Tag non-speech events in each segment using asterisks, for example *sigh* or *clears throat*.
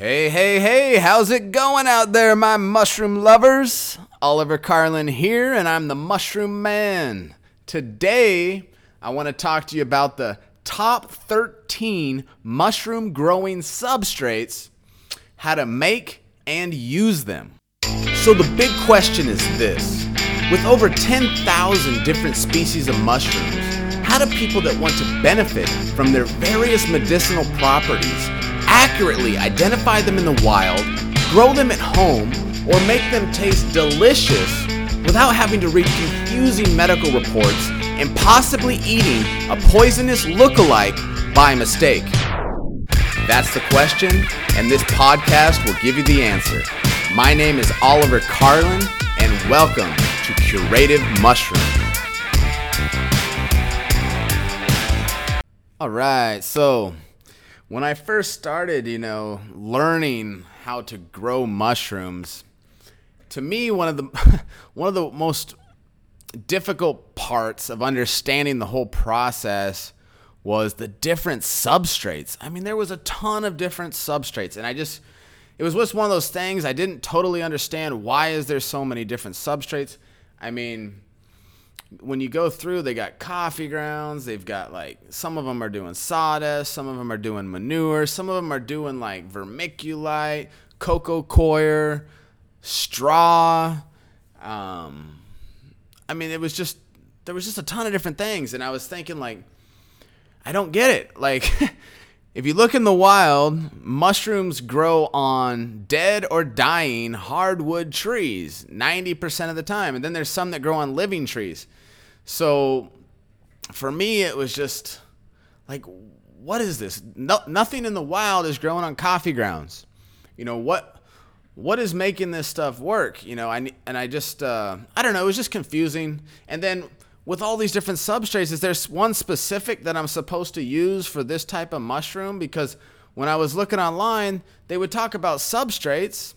Hey, hey, hey, how's it going out there, my mushroom lovers? Oliver Carlin here, and I'm the Mushroom Man. Today, I want to talk to you about the top 13 mushroom growing substrates, how to make and use them. So, the big question is this with over 10,000 different species of mushrooms, how do people that want to benefit from their various medicinal properties accurately identify them in the wild, grow them at home, or make them taste delicious without having to read confusing medical reports and possibly eating a poisonous look-alike by mistake? That's the question, and this podcast will give you the answer. My name is Oliver Carlin, and welcome to Curative Mushroom. All right, so when I first started, you know, learning how to grow mushrooms, to me one of the *laughs* one of the most difficult parts of understanding the whole process was the different substrates. I mean, there was a ton of different substrates, and I just it was just one of those things I didn't totally understand why is there so many different substrates. I mean, when you go through, they got coffee grounds. They've got like some of them are doing sawdust, some of them are doing manure, some of them are doing like vermiculite, coco coir, straw. Um, I mean, it was just there was just a ton of different things, and I was thinking like, I don't get it. Like, *laughs* if you look in the wild, mushrooms grow on dead or dying hardwood trees 90% of the time, and then there's some that grow on living trees. So for me, it was just like, what is this? No, nothing in the wild is growing on coffee grounds. You know what? What is making this stuff work? You know, I and I just uh, I don't know. It was just confusing. And then with all these different substrates, is there one specific that I'm supposed to use for this type of mushroom? Because when I was looking online, they would talk about substrates,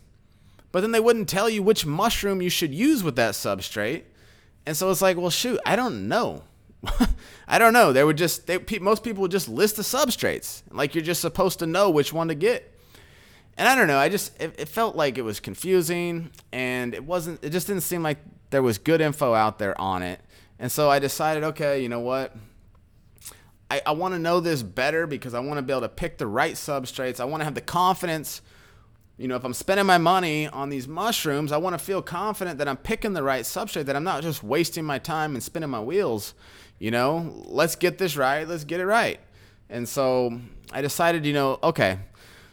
but then they wouldn't tell you which mushroom you should use with that substrate. And so it's like, well, shoot, I don't know. *laughs* I don't know. They would just, they, most people would just list the substrates. Like you're just supposed to know which one to get. And I don't know. I just, it, it felt like it was confusing and it wasn't, it just didn't seem like there was good info out there on it. And so I decided, okay, you know what? I, I want to know this better because I want to be able to pick the right substrates. I want to have the confidence you know, if I'm spending my money on these mushrooms, I want to feel confident that I'm picking the right substrate, that I'm not just wasting my time and spinning my wheels. You know, let's get this right. Let's get it right. And so I decided, you know, okay,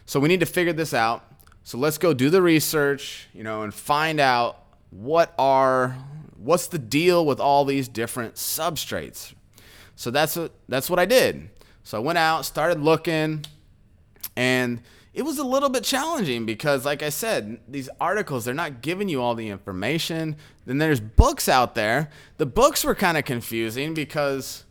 so we need to figure this out. So let's go do the research, you know, and find out what are what's the deal with all these different substrates. So that's what that's what I did. So I went out, started looking, and it was a little bit challenging because like i said these articles they're not giving you all the information. Then there's books out there. The books were kind of confusing because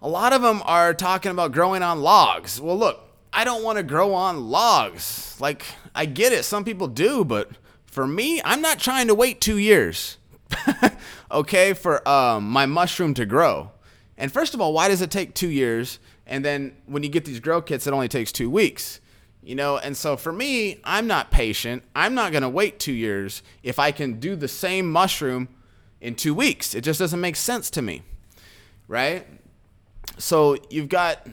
a lot of them are talking about growing on logs. Well look i don't want to grow on logs. Like i get it some people do but for me i'm not trying to wait two years *laughs* okay for um, my mushroom to grow and first of all why does it take two years and then when you get these grow kits it only takes two weeks you know, and so for me, I'm not patient. I'm not going to wait two years if I can do the same mushroom in two weeks. It just doesn't make sense to me, right? So you've got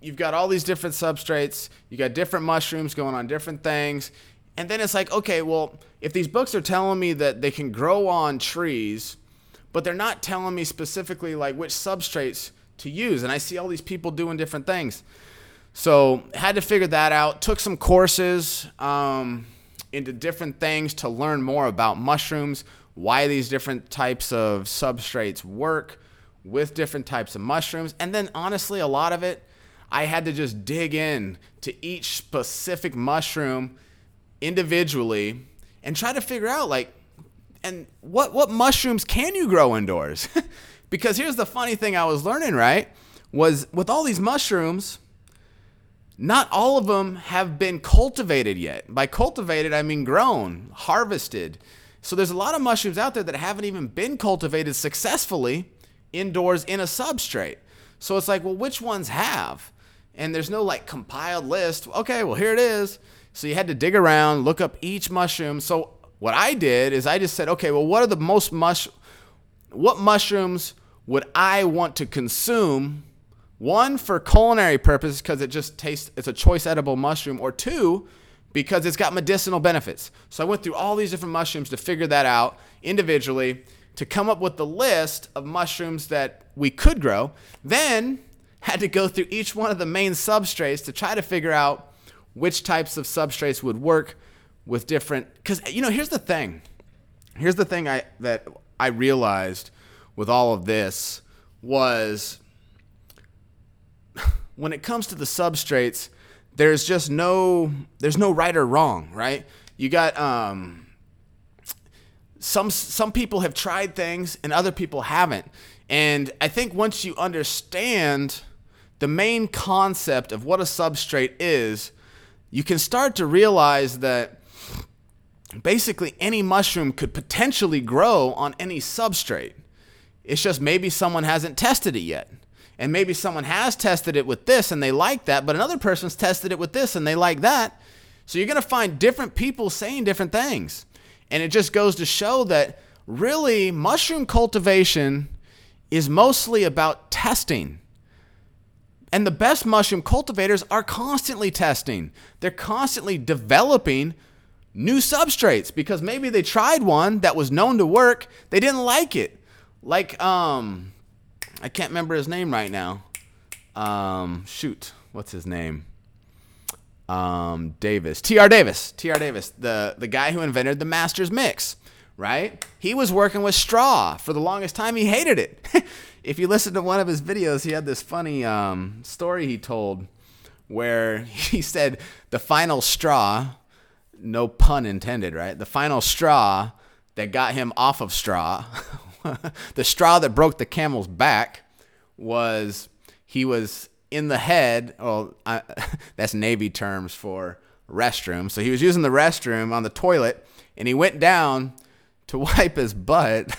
you've got all these different substrates. You got different mushrooms going on different things, and then it's like, okay, well, if these books are telling me that they can grow on trees, but they're not telling me specifically like which substrates to use, and I see all these people doing different things so had to figure that out. Took some courses um, into different things to learn more about mushrooms, why these different types of substrates work with different types of mushrooms, and then honestly, a lot of it I had to just dig in to each specific mushroom individually and try to figure out like and what what mushrooms can you grow indoors? *laughs* because here's the funny thing I was learning, right? Was with all these mushrooms, not all of them have been cultivated yet. By cultivated, I mean grown, harvested. So there's a lot of mushrooms out there that haven't even been cultivated successfully indoors in a substrate. So it's like, well, which ones have? and there's no like compiled list. Okay, well, here it is. So you had to dig around, look up each mushroom. So what I did is I just said, okay, well, what are the most mush, what mushrooms would I want to consume? One for culinary purposes because it just tastes, it's a choice edible mushroom, or two because it's got medicinal benefits. So I went through all these different mushrooms to figure that out individually to come up with the list of mushrooms that we could grow. Then had to go through each one of the main substrates to try to figure out which types of substrates would work with different because you know here's the thing. Here's the thing i that i realized with all of this was *laughs* when it comes to the substrates there's just no there's no right or wrong right? You got um some some people have tried things and other people haven't. And i think once you understand the main concept of what a substrate is you can start to realize that basically any mushroom could potentially grow on any substrate. It's just maybe someone hasn't tested it yet. And maybe someone has tested it with this and they like that, but another person's tested it with this and they like that. So you're going to find different people saying different things. And it just goes to show that really mushroom cultivation is mostly about testing. And the best mushroom cultivators are constantly testing. They're constantly developing new substrates because maybe they tried one that was known to work, they didn't like it. Like um I can't remember his name right now. Um shoot, what's his name? Um Davis. TR Davis. TR Davis, the the guy who invented the Master's Mix, right? He was working with straw for the longest time. He hated it. *laughs* if you listen to one of his videos, he had this funny um, story he told where *laughs* he said the final straw, no pun intended, right? The final straw that got him off of straw, *laughs* the straw that broke the camel's back was he was in the head. Well, I, *laughs* that's Navy terms for restroom. So he was using the restroom on the toilet and he went down to wipe his butt.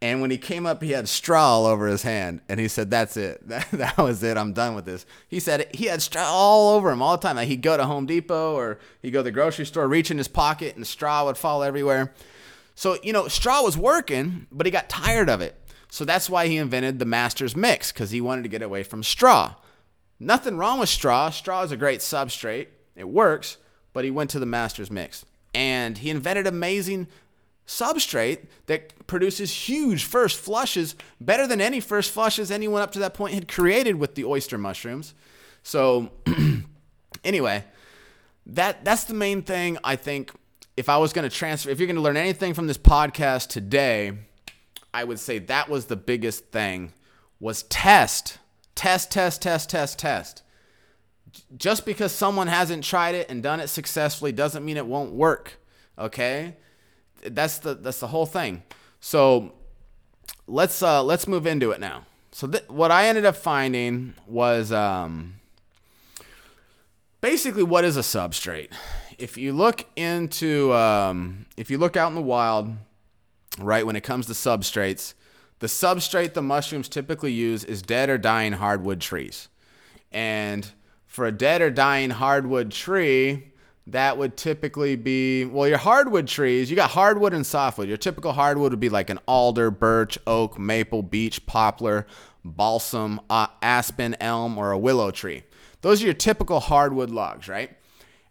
And when he came up, he had straw all over his hand. And he said, That's it. *laughs* That, that was it. I'm done with this. He said he had straw all over him all the time. Like he'd go to Home Depot or he'd go to the grocery store, reach in his pocket, and straw would fall everywhere. So, you know, straw was working, but he got tired of it. So that's why he invented the Master's Mix, because he wanted to get away from straw. Nothing wrong with straw. Straw is a great substrate, it works, but he went to the Master's Mix. And he invented amazing substrate that produces huge first flushes, better than any first flushes anyone up to that point had created with the oyster mushrooms. So, *clears throat* anyway, that that's the main thing I think. If I was going to transfer, if you're going to learn anything from this podcast today, I would say that was the biggest thing was test, test, test, test, test, test. Just because someone hasn't tried it and done it successfully doesn't mean it won't work. Okay that's the that's the whole thing. So let's uh, let's move into it now. So th- what I ended up finding was um, basically what is a substrate. If you look into um, if you look out in the wild, right when it comes to substrates, the substrate the mushrooms typically use is dead or dying hardwood trees, and for a dead or dying hardwood tree, that would typically be well your hardwood trees you got hardwood and softwood. Your typical hardwood would be like an alder birch oak maple beech poplar balsam uh, aspen elm or a willow tree. Those are your typical hardwood logs right?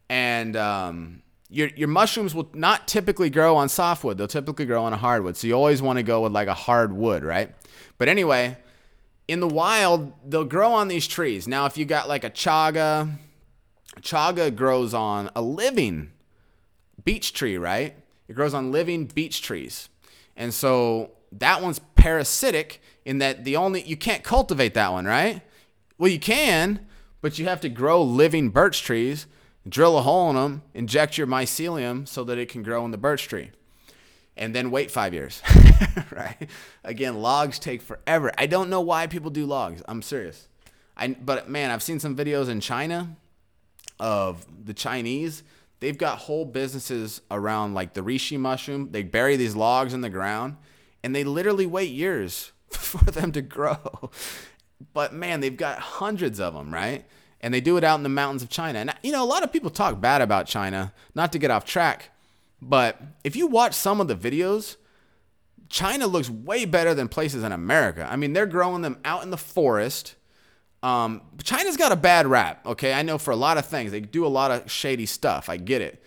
And um, your, your mushrooms will not typically grow on softwood. They'll typically grow on a hardwood. So you always want to go with like a hardwood right? But anyway in the wild they'll grow on these trees. Now if you got like a chaga chaga grows on a living beech tree, right? It grows on living beech trees. And so that one's parasitic in that the only you can't cultivate that one, right? Well, you can, but you have to grow living birch trees, drill a hole in them, inject your mycelium so that it can grow in the birch tree. And then wait 5 years. *laughs* right? Again, logs take forever. I don't know why people do logs. I'm serious. I but man, I've seen some videos in China of the Chinese, they've got whole businesses around like the reishi mushroom. They bury these logs in the ground and they literally wait years *laughs* for them to grow. But man, they've got hundreds of them, right? and they do it out in the mountains of China. And you know, a lot of people talk bad about China, not to get off track, but if you watch some of the videos, China looks way better than places in America. I mean, they're growing them out in the forest. Um, China's got a bad rap, okay? I know for a lot of things. They do a lot of shady stuff. I get it.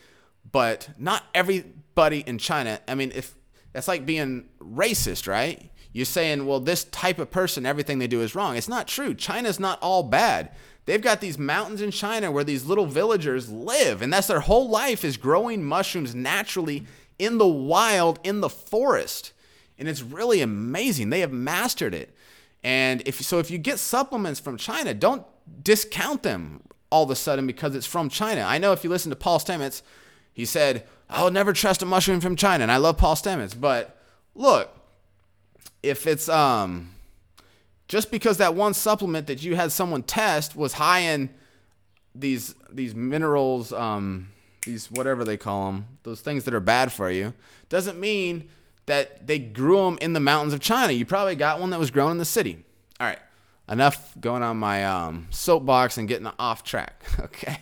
But not everybody in China, I mean, if that's like being racist, right? You're saying, well, this type of person, everything they do is wrong. It's not true. China's not all bad. They've got these mountains in China where these little villagers live, and that's their whole life is growing mushrooms naturally in the wild, in the forest. And it's really amazing. They have mastered it. And if so, if you get supplements from China, don't discount them all of a sudden because it's from China. I know if you listen to Paul Stamets, he said, I'll never trust a mushroom from China. And I love Paul Stamets. But look, if it's um just because that one supplement that you had someone test was high in these these minerals, um, these whatever they call them, those things that are bad for you, doesn't mean that they grew them in the mountains of China. You probably got one that was grown in the city. All right, enough going on my um, soapbox and getting off track. *laughs* Okay,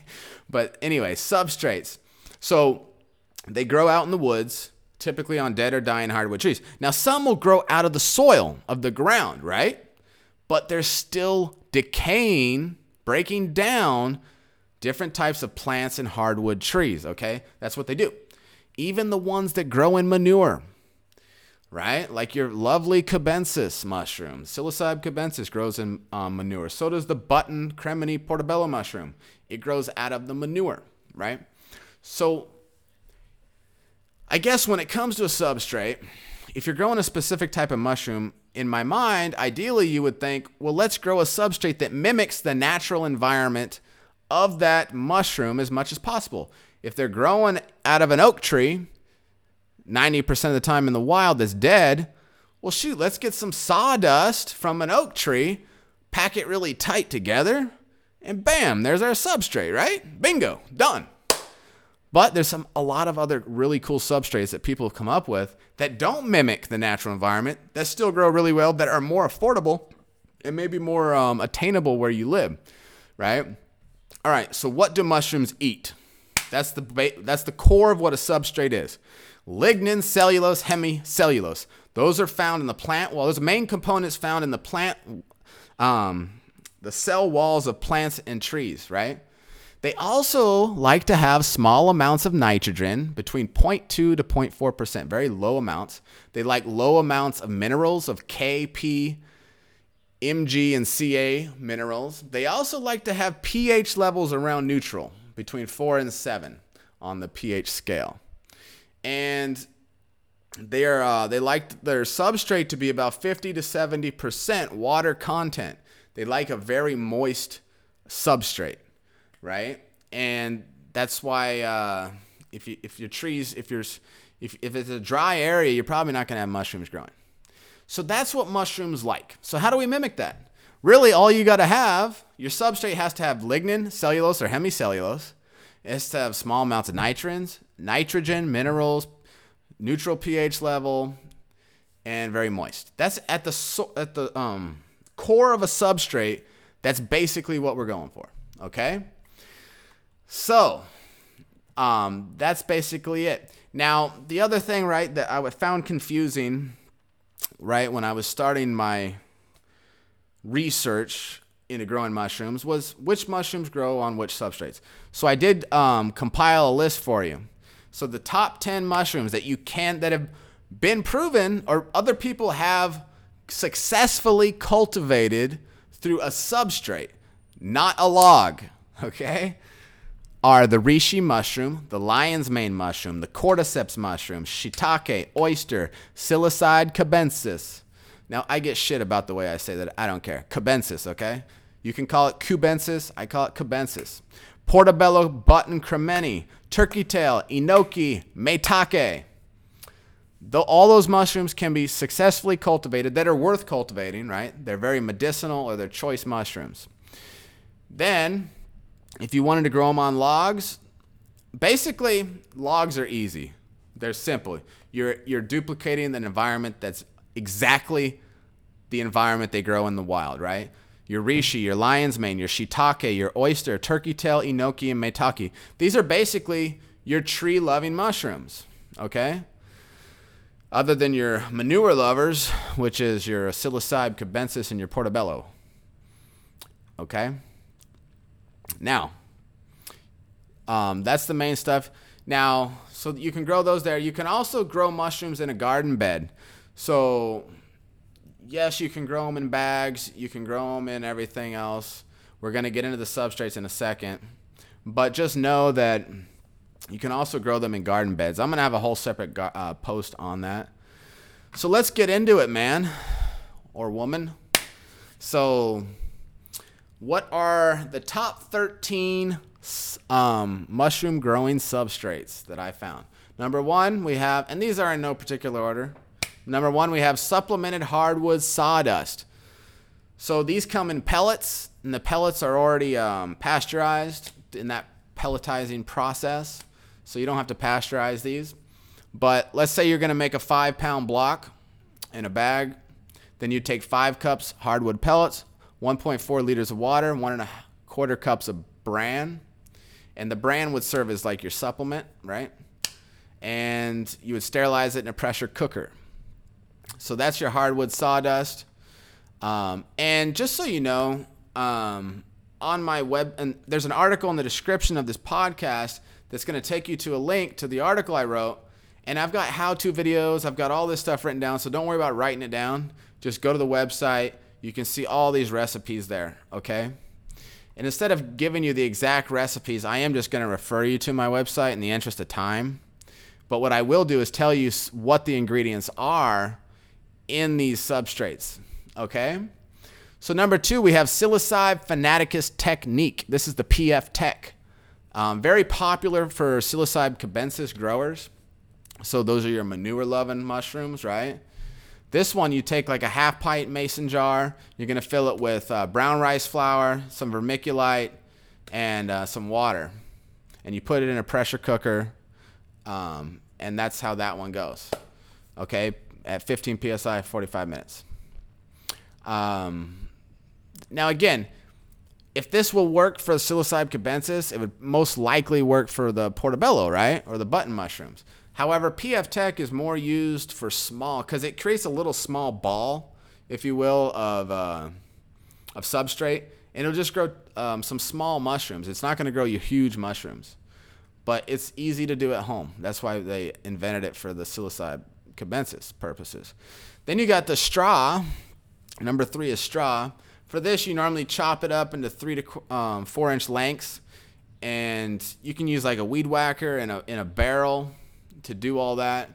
but anyway, substrates. So they grow out in the woods, typically on dead or dying hardwood trees. Now, some will grow out of the soil of the ground, right? But they're still decaying, breaking down different types of plants and hardwood trees, okay? That's what they do. Even the ones that grow in manure, right? Like your lovely cabensis mushroom. Psilocybe cabensis grows in um, manure. So does the button cremini portobello mushroom. It grows out of the manure, right? So I guess when it comes to a substrate, if you're growing a specific type of mushroom, in my mind, ideally you would think, well, let's grow a substrate that mimics the natural environment of that mushroom as much as possible. If they're growing out of an oak tree, 90% of the time in the wild that's dead, well, shoot, let's get some sawdust from an oak tree, pack it really tight together, and bam, there's our substrate, right? Bingo, done. But there's some a lot of other really cool substrates that people have come up with that don't mimic the natural environment, that still grow really well, that are more affordable and maybe more um, attainable where you live, right? All right. So what do mushrooms eat? That's the that's the core of what a substrate is. Lignin, cellulose, hemicellulose. Those are found in the plant. Well, those main components found in the plant, um, the cell walls of plants and trees, right? They also like to have small amounts of nitrogen, between 0.2 to 0.4%, very low amounts. They like low amounts of minerals of K, P, Mg, and Ca minerals. They also like to have pH levels around neutral, between 4 and 7 on the pH scale. And they are uh, they like their substrate to be about 50 to 70% water content. They like a very moist substrate right? And that's why uh, if you if your trees if you're if if it's a dry area, you're probably not to have mushrooms growing. So that's what mushrooms like. So how do we mimic that? Really, all you got to have your substrate has to have lignin, cellulose, or hemicellulose. Has to have small amounts of nitrogens, nitrogen, minerals, neutral pH level, and very moist. That's at the at the um, core of a substrate. That's basically what we're going for. Okay. So, um, that's basically it. Now, the other thing, right, that I found confusing, right, when I was starting my research into growing mushrooms was which mushrooms grow on which substrates. So I did um, compile a list for you. So the top 10 mushrooms that you can that have been proven or other people have successfully cultivated through a substrate, not a log, *laughs* okay? are the reishi mushroom, the lion's mane mushroom, the cordyceps mushroom, shiitake, oyster, psilocybe cubensis. Now, I get shit about the way I say that. I don't care. Cubensis, okay? You can call it cubensis. I call it cubensis. Portobello button cremini, turkey tail, enoki, maitake. Though all those mushrooms can be successfully cultivated that are worth cultivating, right? They're very medicinal or they're choice mushrooms. Then if you wanted to grow them on logs, basically logs are easy. They're simple. You're you're duplicating an environment that's exactly the environment they grow in the wild, right? Your reishi, your lion's mane, your shiitake, your oyster, turkey tail, enoki, and maitake. These are basically your tree loving mushrooms, okay? Other than your manure lovers, which is your psilocybe cubensis and your portobello. Okay? Now, um, that's the main stuff. Now, so you can grow those there. You can also grow mushrooms in a garden bed. So, yes, you can grow them in bags. You can grow them in everything else. We're going to get into the substrates in a second. But just know that you can also grow them in garden beds. I'm going to have a whole separate uh, post on that. So let's get into it, man or woman. So, what are the top 13 um, mushroom growing substrates that I found? Number one, we have, and these are in no particular order. Number one, we have supplemented hardwood sawdust. So these come in pellets, and the pellets are already um, pasteurized in that pelletizing process. So you don't have to pasteurize these. But let's say you're going to make a five pound block in a bag. Then you take five cups hardwood pellets, 1.4 liters of water, one and a quarter cups of bran. And the bran would serve as like your supplement, right? And you would sterilize it in a pressure cooker. So that's your hardwood sawdust. Um, and just so you know, um, on my web, and there's an article in the description of this podcast that's going to take you to a link to the article I wrote. And I've got how to videos, I've got all this stuff written down. So don't worry about writing it down. Just go to the website you can see all these recipes there, okay? And instead of giving you the exact recipes, I am just going to refer you to my website in the interest of time. But what I will do is tell you what the ingredients are in these substrates, okay? So number two, we have Psilocybe fanaticus technique. This is the PF Tech. Um, very popular for Psilocybe cabensis growers. So those are your manure-loving mushrooms, right? This one, you take like a half pint mason jar. You're going to fill it with uh, brown rice flour, some vermiculite, and uh, some water. And you put it in a pressure cooker. Um, and that's how that one goes. Okay, at 15 psi, 45 minutes. Um, now, again, if this will work for the psilocybe cubensis, it would most likely work for the portobello, right? Or the button mushrooms. However, PF Tech is more used for small because it creates a little small ball, if you will, of, uh, of substrate, and it'll just grow um, some small mushrooms. It's not going to grow you huge mushrooms, but it's easy to do at home. That's why they invented it for the psilocybe cubensis purposes. Then you got the straw. Number three is straw. For this, you normally chop it up into three to um, four inch lengths, and you can use like a weed whacker and a in a barrel to do all that.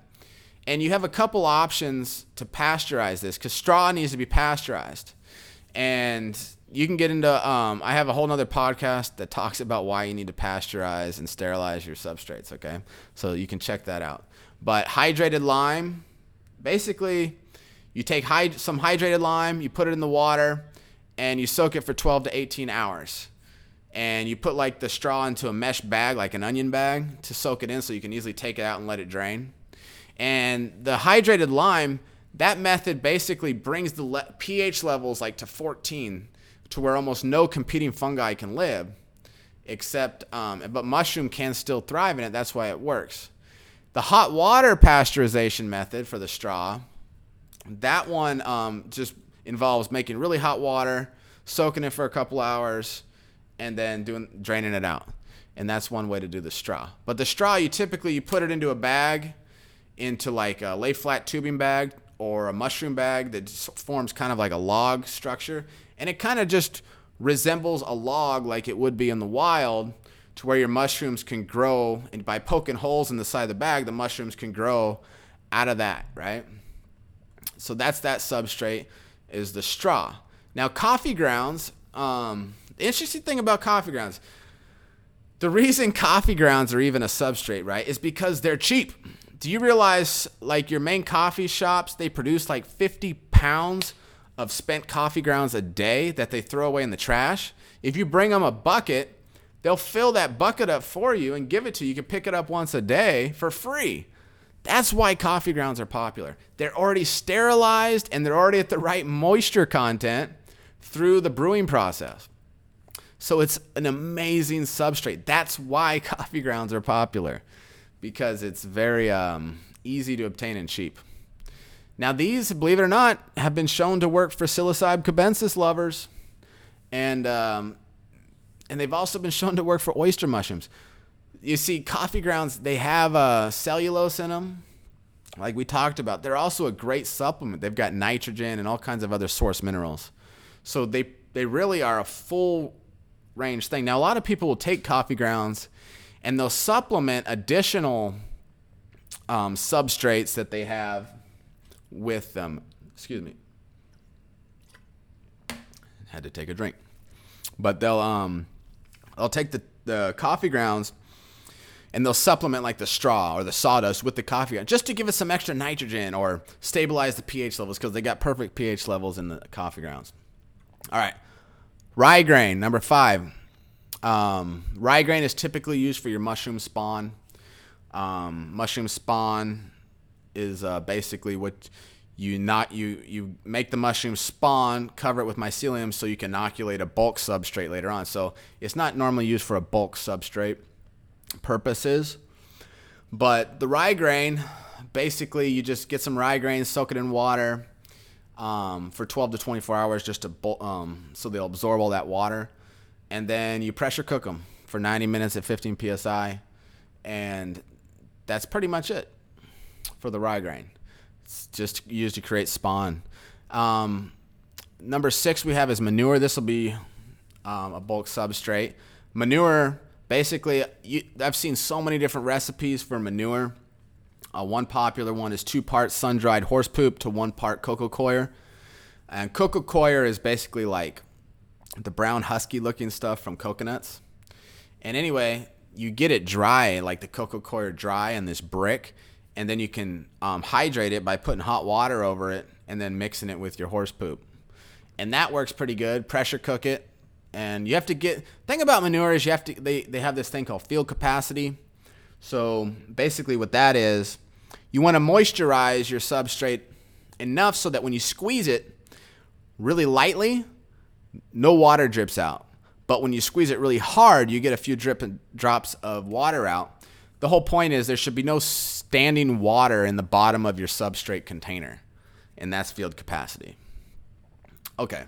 And you have a couple options to pasteurize this because straw needs to be pasteurized. And you can get into, um, I have a whole nother podcast that talks about why you need to pasteurize and sterilize your substrates, okay? So you can check that out. But hydrated lime, basically, you take hyd- some hydrated lime, you put it in the water, and you soak it for 12 to 18 hours and you put like the straw into a mesh bag, like an onion bag, to soak it in so you can easily take it out and let it drain. And the hydrated lime, that method basically brings the le- pH levels like to 14 to where almost no competing fungi can live, except, um, but mushroom can still thrive in it. That's why it works. The hot water pasteurization method for the straw, that one um, just involves making really hot water, soaking it for a couple hours and then doing draining it out. And that's one way to do the straw. But the straw, you typically you put it into a bag, into like a lay flat tubing bag or a mushroom bag that forms kind of like a log structure, and it kind of just resembles a log like it would be in the wild, to where your mushrooms can grow, and by poking holes in the side of the bag, the mushrooms can grow out of that, right? So that's that substrate is the straw. Now coffee grounds. Um, the interesting thing about coffee grounds, the reason coffee grounds are even a substrate, right, is because they're cheap. Do you realize, like your main coffee shops, they produce like 50 pounds of spent coffee grounds a day that they throw away in the trash? If you bring them a bucket, they'll fill that bucket up for you and give it to you. You can pick it up once a day for free. That's why coffee grounds are popular. They're already sterilized and they're already at the right moisture content through the brewing process. So it's an amazing substrate. That's why *laughs* coffee grounds are popular because it's very um, easy to obtain and cheap. Now, these, believe it or not, have been shown to work for psilocybe cubensis lovers, and um, and they've also been shown to work for oyster mushrooms. You see, coffee grounds they have uh, cellulose in them, like we talked about. They're also a great supplement. They've got nitrogen and all kinds of other source minerals, so they they really are a full range thing. Now, a lot of people will take coffee grounds and they'll supplement additional um, substrates that they have with them. Excuse me. Had to take a drink. But they'll um they'll take the, the coffee grounds and they'll supplement like the straw or the sawdust with the coffee ground just to give it some extra nitrogen or stabilize the pH levels because they got perfect pH levels in the coffee grounds. All right. Rye grain, number five. Um, rye grain is typically used for your mushroom spawn. Um, mushroom spawn is uh, basically what you not you you make the mushroom spawn, cover it with mycelium so you can inoculate a bulk substrate later on. So it's not normally used for a bulk substrate purposes. But the rye grain, basically you just get some rye grain, soak it in water um, for 12 to 24 hours just to um, so they'll absorb all that water, and then you pressure cook them for 90 minutes at 15 psi, and that's pretty much it for the rye grain. It's just used to create spawn. Um, number six we have is manure. This will be um, a bulk substrate. Manure, basically, you, I've seen so many different recipes for manure. Uh, one popular one is two parts sun dried horse poop to one part coco coir. And coco coir is basically like the brown husky looking stuff from coconuts. And anyway, you get it dry, like the coco coir dry in this brick, and then you can um, hydrate it by putting hot water over it and then mixing it with your horse poop. And that works pretty good. Pressure cook it. And you have to get thing about manure is you have to they, they have this thing called field capacity. So basically what that is, you want to moisturize your substrate enough so that when you squeeze it really lightly, no water drips out. But when you squeeze it really hard, you get a few drip drops of water out. The whole point is there should be no standing water in the bottom of your substrate container, and that's field capacity. Okay.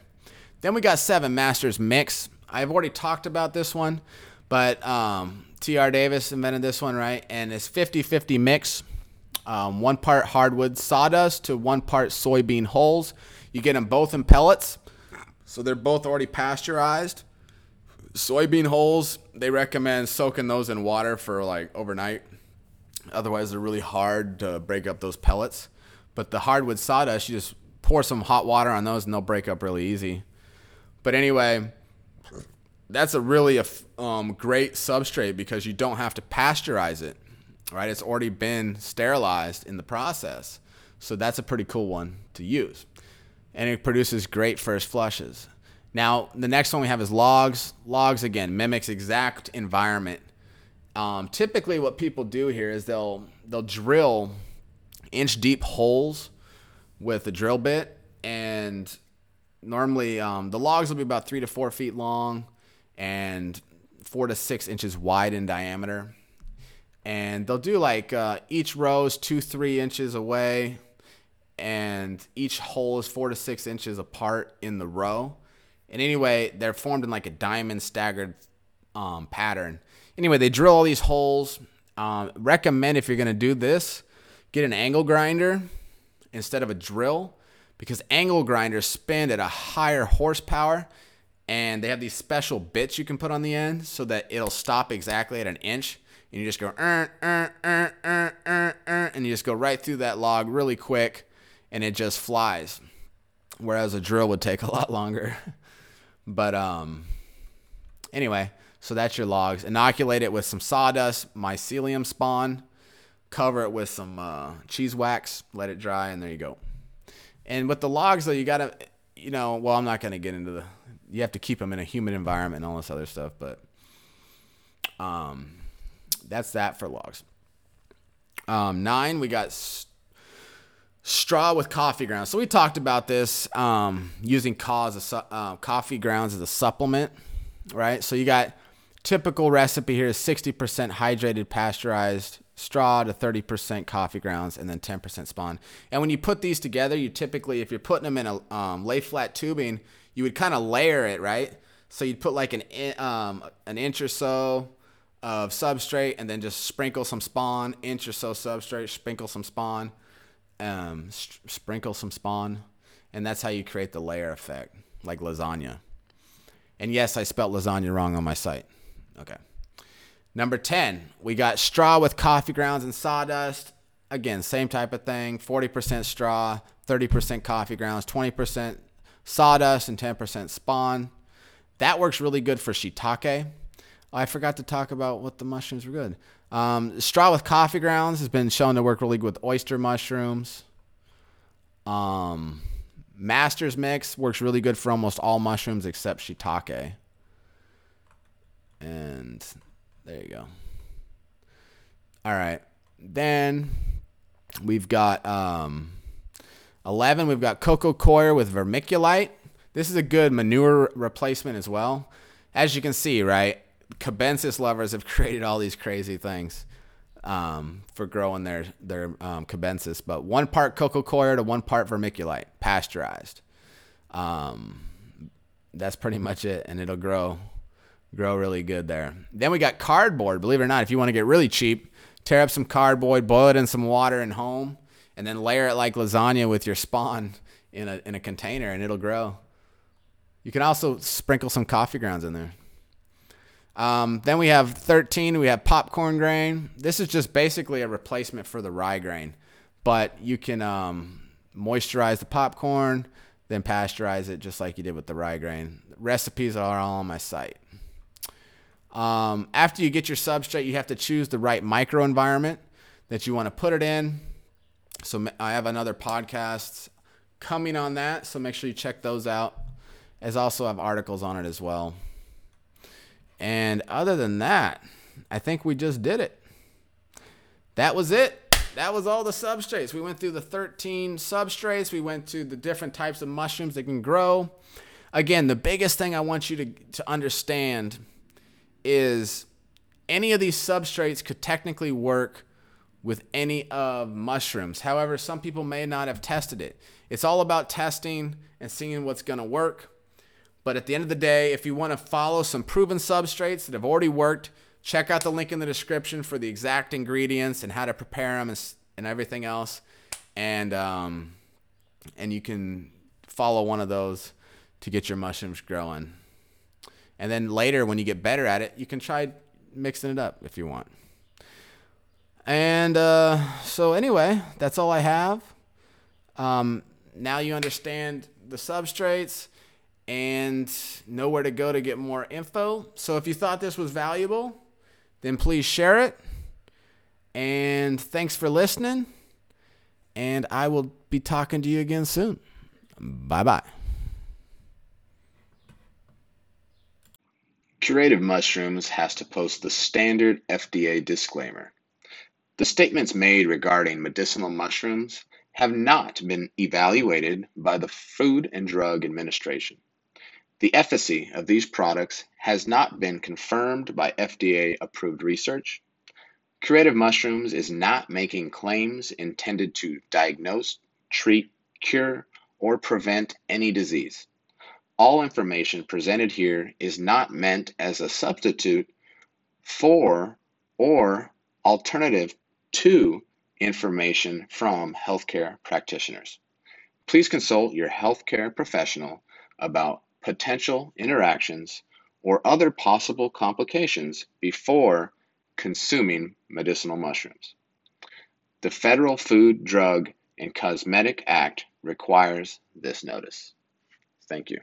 Then we got seven masters mix. I've already talked about this one, but um, TR Davis invented this one, right? And it's 50 50 mix. Um, one part hardwood sawdust to one part soybean hulls. You get them both in pellets. So they're both already pasteurized. Soybean hulls, they recommend soaking those in water for like overnight. Otherwise, they're really hard to break up those pellets. But the hardwood sawdust, you just pour some hot water on those and they'll break up really easy. But anyway, that's a really um, great substrate because you don't have to pasteurize it, right? It's already been sterilized in the process. So that's a pretty cool one to use and it produces great first flushes. Now, the next one we have is logs. Logs, again, mimics exact environment. Um, typically, what people do here is they'll they'll drill inch deep holes with a drill bit, and normally um, the logs will be about three to four feet long and four to six inches wide in diameter. And they'll do like uh, each row is two, three inches away and each hole is four to six inches apart in the row. And anyway, they're formed in like a diamond staggered um, pattern. Anyway, they drill all these holes. Um, recommend if you're going to do this, get an angle grinder instead of a drill because angle grinders spin at a higher horsepower and they have these special bits you can put on the end so that it'll stop exactly at an inch and you just go uh, uh, uh, and you just go right through that log really quick and it just flies. Whereas a drill would take a lot longer. *laughs* but um, anyway, so that's your logs. Inoculate it with some sawdust, mycelium spawn, cover it with some uh, cheese wax, let it dry, and there you go. And with the logs, though, you gotta, you know, well, I'm not gonna get into the. You have to keep them in a humid environment and all this other stuff, but um, that's that for logs. Um, nine, we got straw with coffee grounds. So we talked about this um, using cause uh, coffee grounds as a supplement, right? So you got typical recipe here is 60% hydrated pasteurized straw to 30% coffee grounds and then 10% spawn. And when you put these together, you typically, if you're putting them in a um, lay flat tubing, you would kind of layer it, right? So you'd put like an um, an inch or so of substrate and then just sprinkle some spawn, inch or so substrate, sprinkle some spawn um, sprinkle some spawn, and that's how you create the layer effect, like lasagna. And yes, I spelled lasagna wrong on my site. Okay. Number 10, we got straw with coffee grounds and sawdust. Again, same type of thing 40% straw, 30% coffee grounds, 20% sawdust, and 10% spawn. That works really good for shiitake. I forgot to talk about what the mushrooms were good. Um, straw with coffee grounds has been shown to work really good with oyster mushrooms. Um, Master's Mix works really good for almost all mushrooms except shiitake. And there you go. All right. Then we've got um, 11. We've got coco coir with vermiculite. This is a good manure replacement as well. As you can see, right? Cubensis lovers have *laughs* created all these crazy things um, for growing their their um, cubensis, but one part coco coir to one part vermiculite, pasteurized. Um, that's pretty much it, and it'll grow grow really good there. Then we got cardboard. Believe it or not, if you want to get really cheap, tear up some cardboard, boil it in some water in home, and then layer it like lasagna with your spawn in a in a container, and it'll grow. You can also sprinkle some coffee grounds in there. Um, then we have 13, we have popcorn grain. This is just basically a replacement for the rye grain, but you can um, moisturize the popcorn, then pasteurize it just like you did with the rye grain. recipes are all on my site. Um, after you get your substrate, you have to choose the right microenvironment that you want to put it in. So I have another podcast coming on that, so make sure you check those out. As also have articles on it as well. And other than that, I think we just did it. That was it. That was all the substrates. We went through the 13 substrates. We went to the different types of mushrooms that can grow. Again, the biggest thing I want you to, to understand is any of these substrates could technically work with any of mushrooms. However, some people may not have tested it. It's all about testing and seeing what's going to work. But at the end of the day, if you want to follow some proven substrates that have already worked, check out the link in the description for the exact ingredients and how to prepare them and, everything else. And um, and you can follow one of those to get your mushrooms growing. And then later, when you get better at it, you can try mixing it up if you want. And uh, so, anyway, that's all I have. Um, now you understand the substrates and nowhere to go to get more info. So if you thought this was valuable, then please share it. And thanks for listening. And I will be talking to you again soon. Bye bye. Curative Mushrooms has to post the standard FDA disclaimer. The statements made regarding medicinal mushrooms have not been evaluated by the Food and Drug Administration. The efficacy of these products has not been confirmed by FDA approved research. Curative Mushrooms is not making claims intended to diagnose, treat, cure, or prevent any disease. All information presented here is not meant as a substitute for or alternative to information from healthcare practitioners. Please consult your healthcare professional about potential interactions, or other possible complications before consuming medicinal mushrooms. The Federal Food, Drug, and Cosmetic Act requires this notice. Thank you.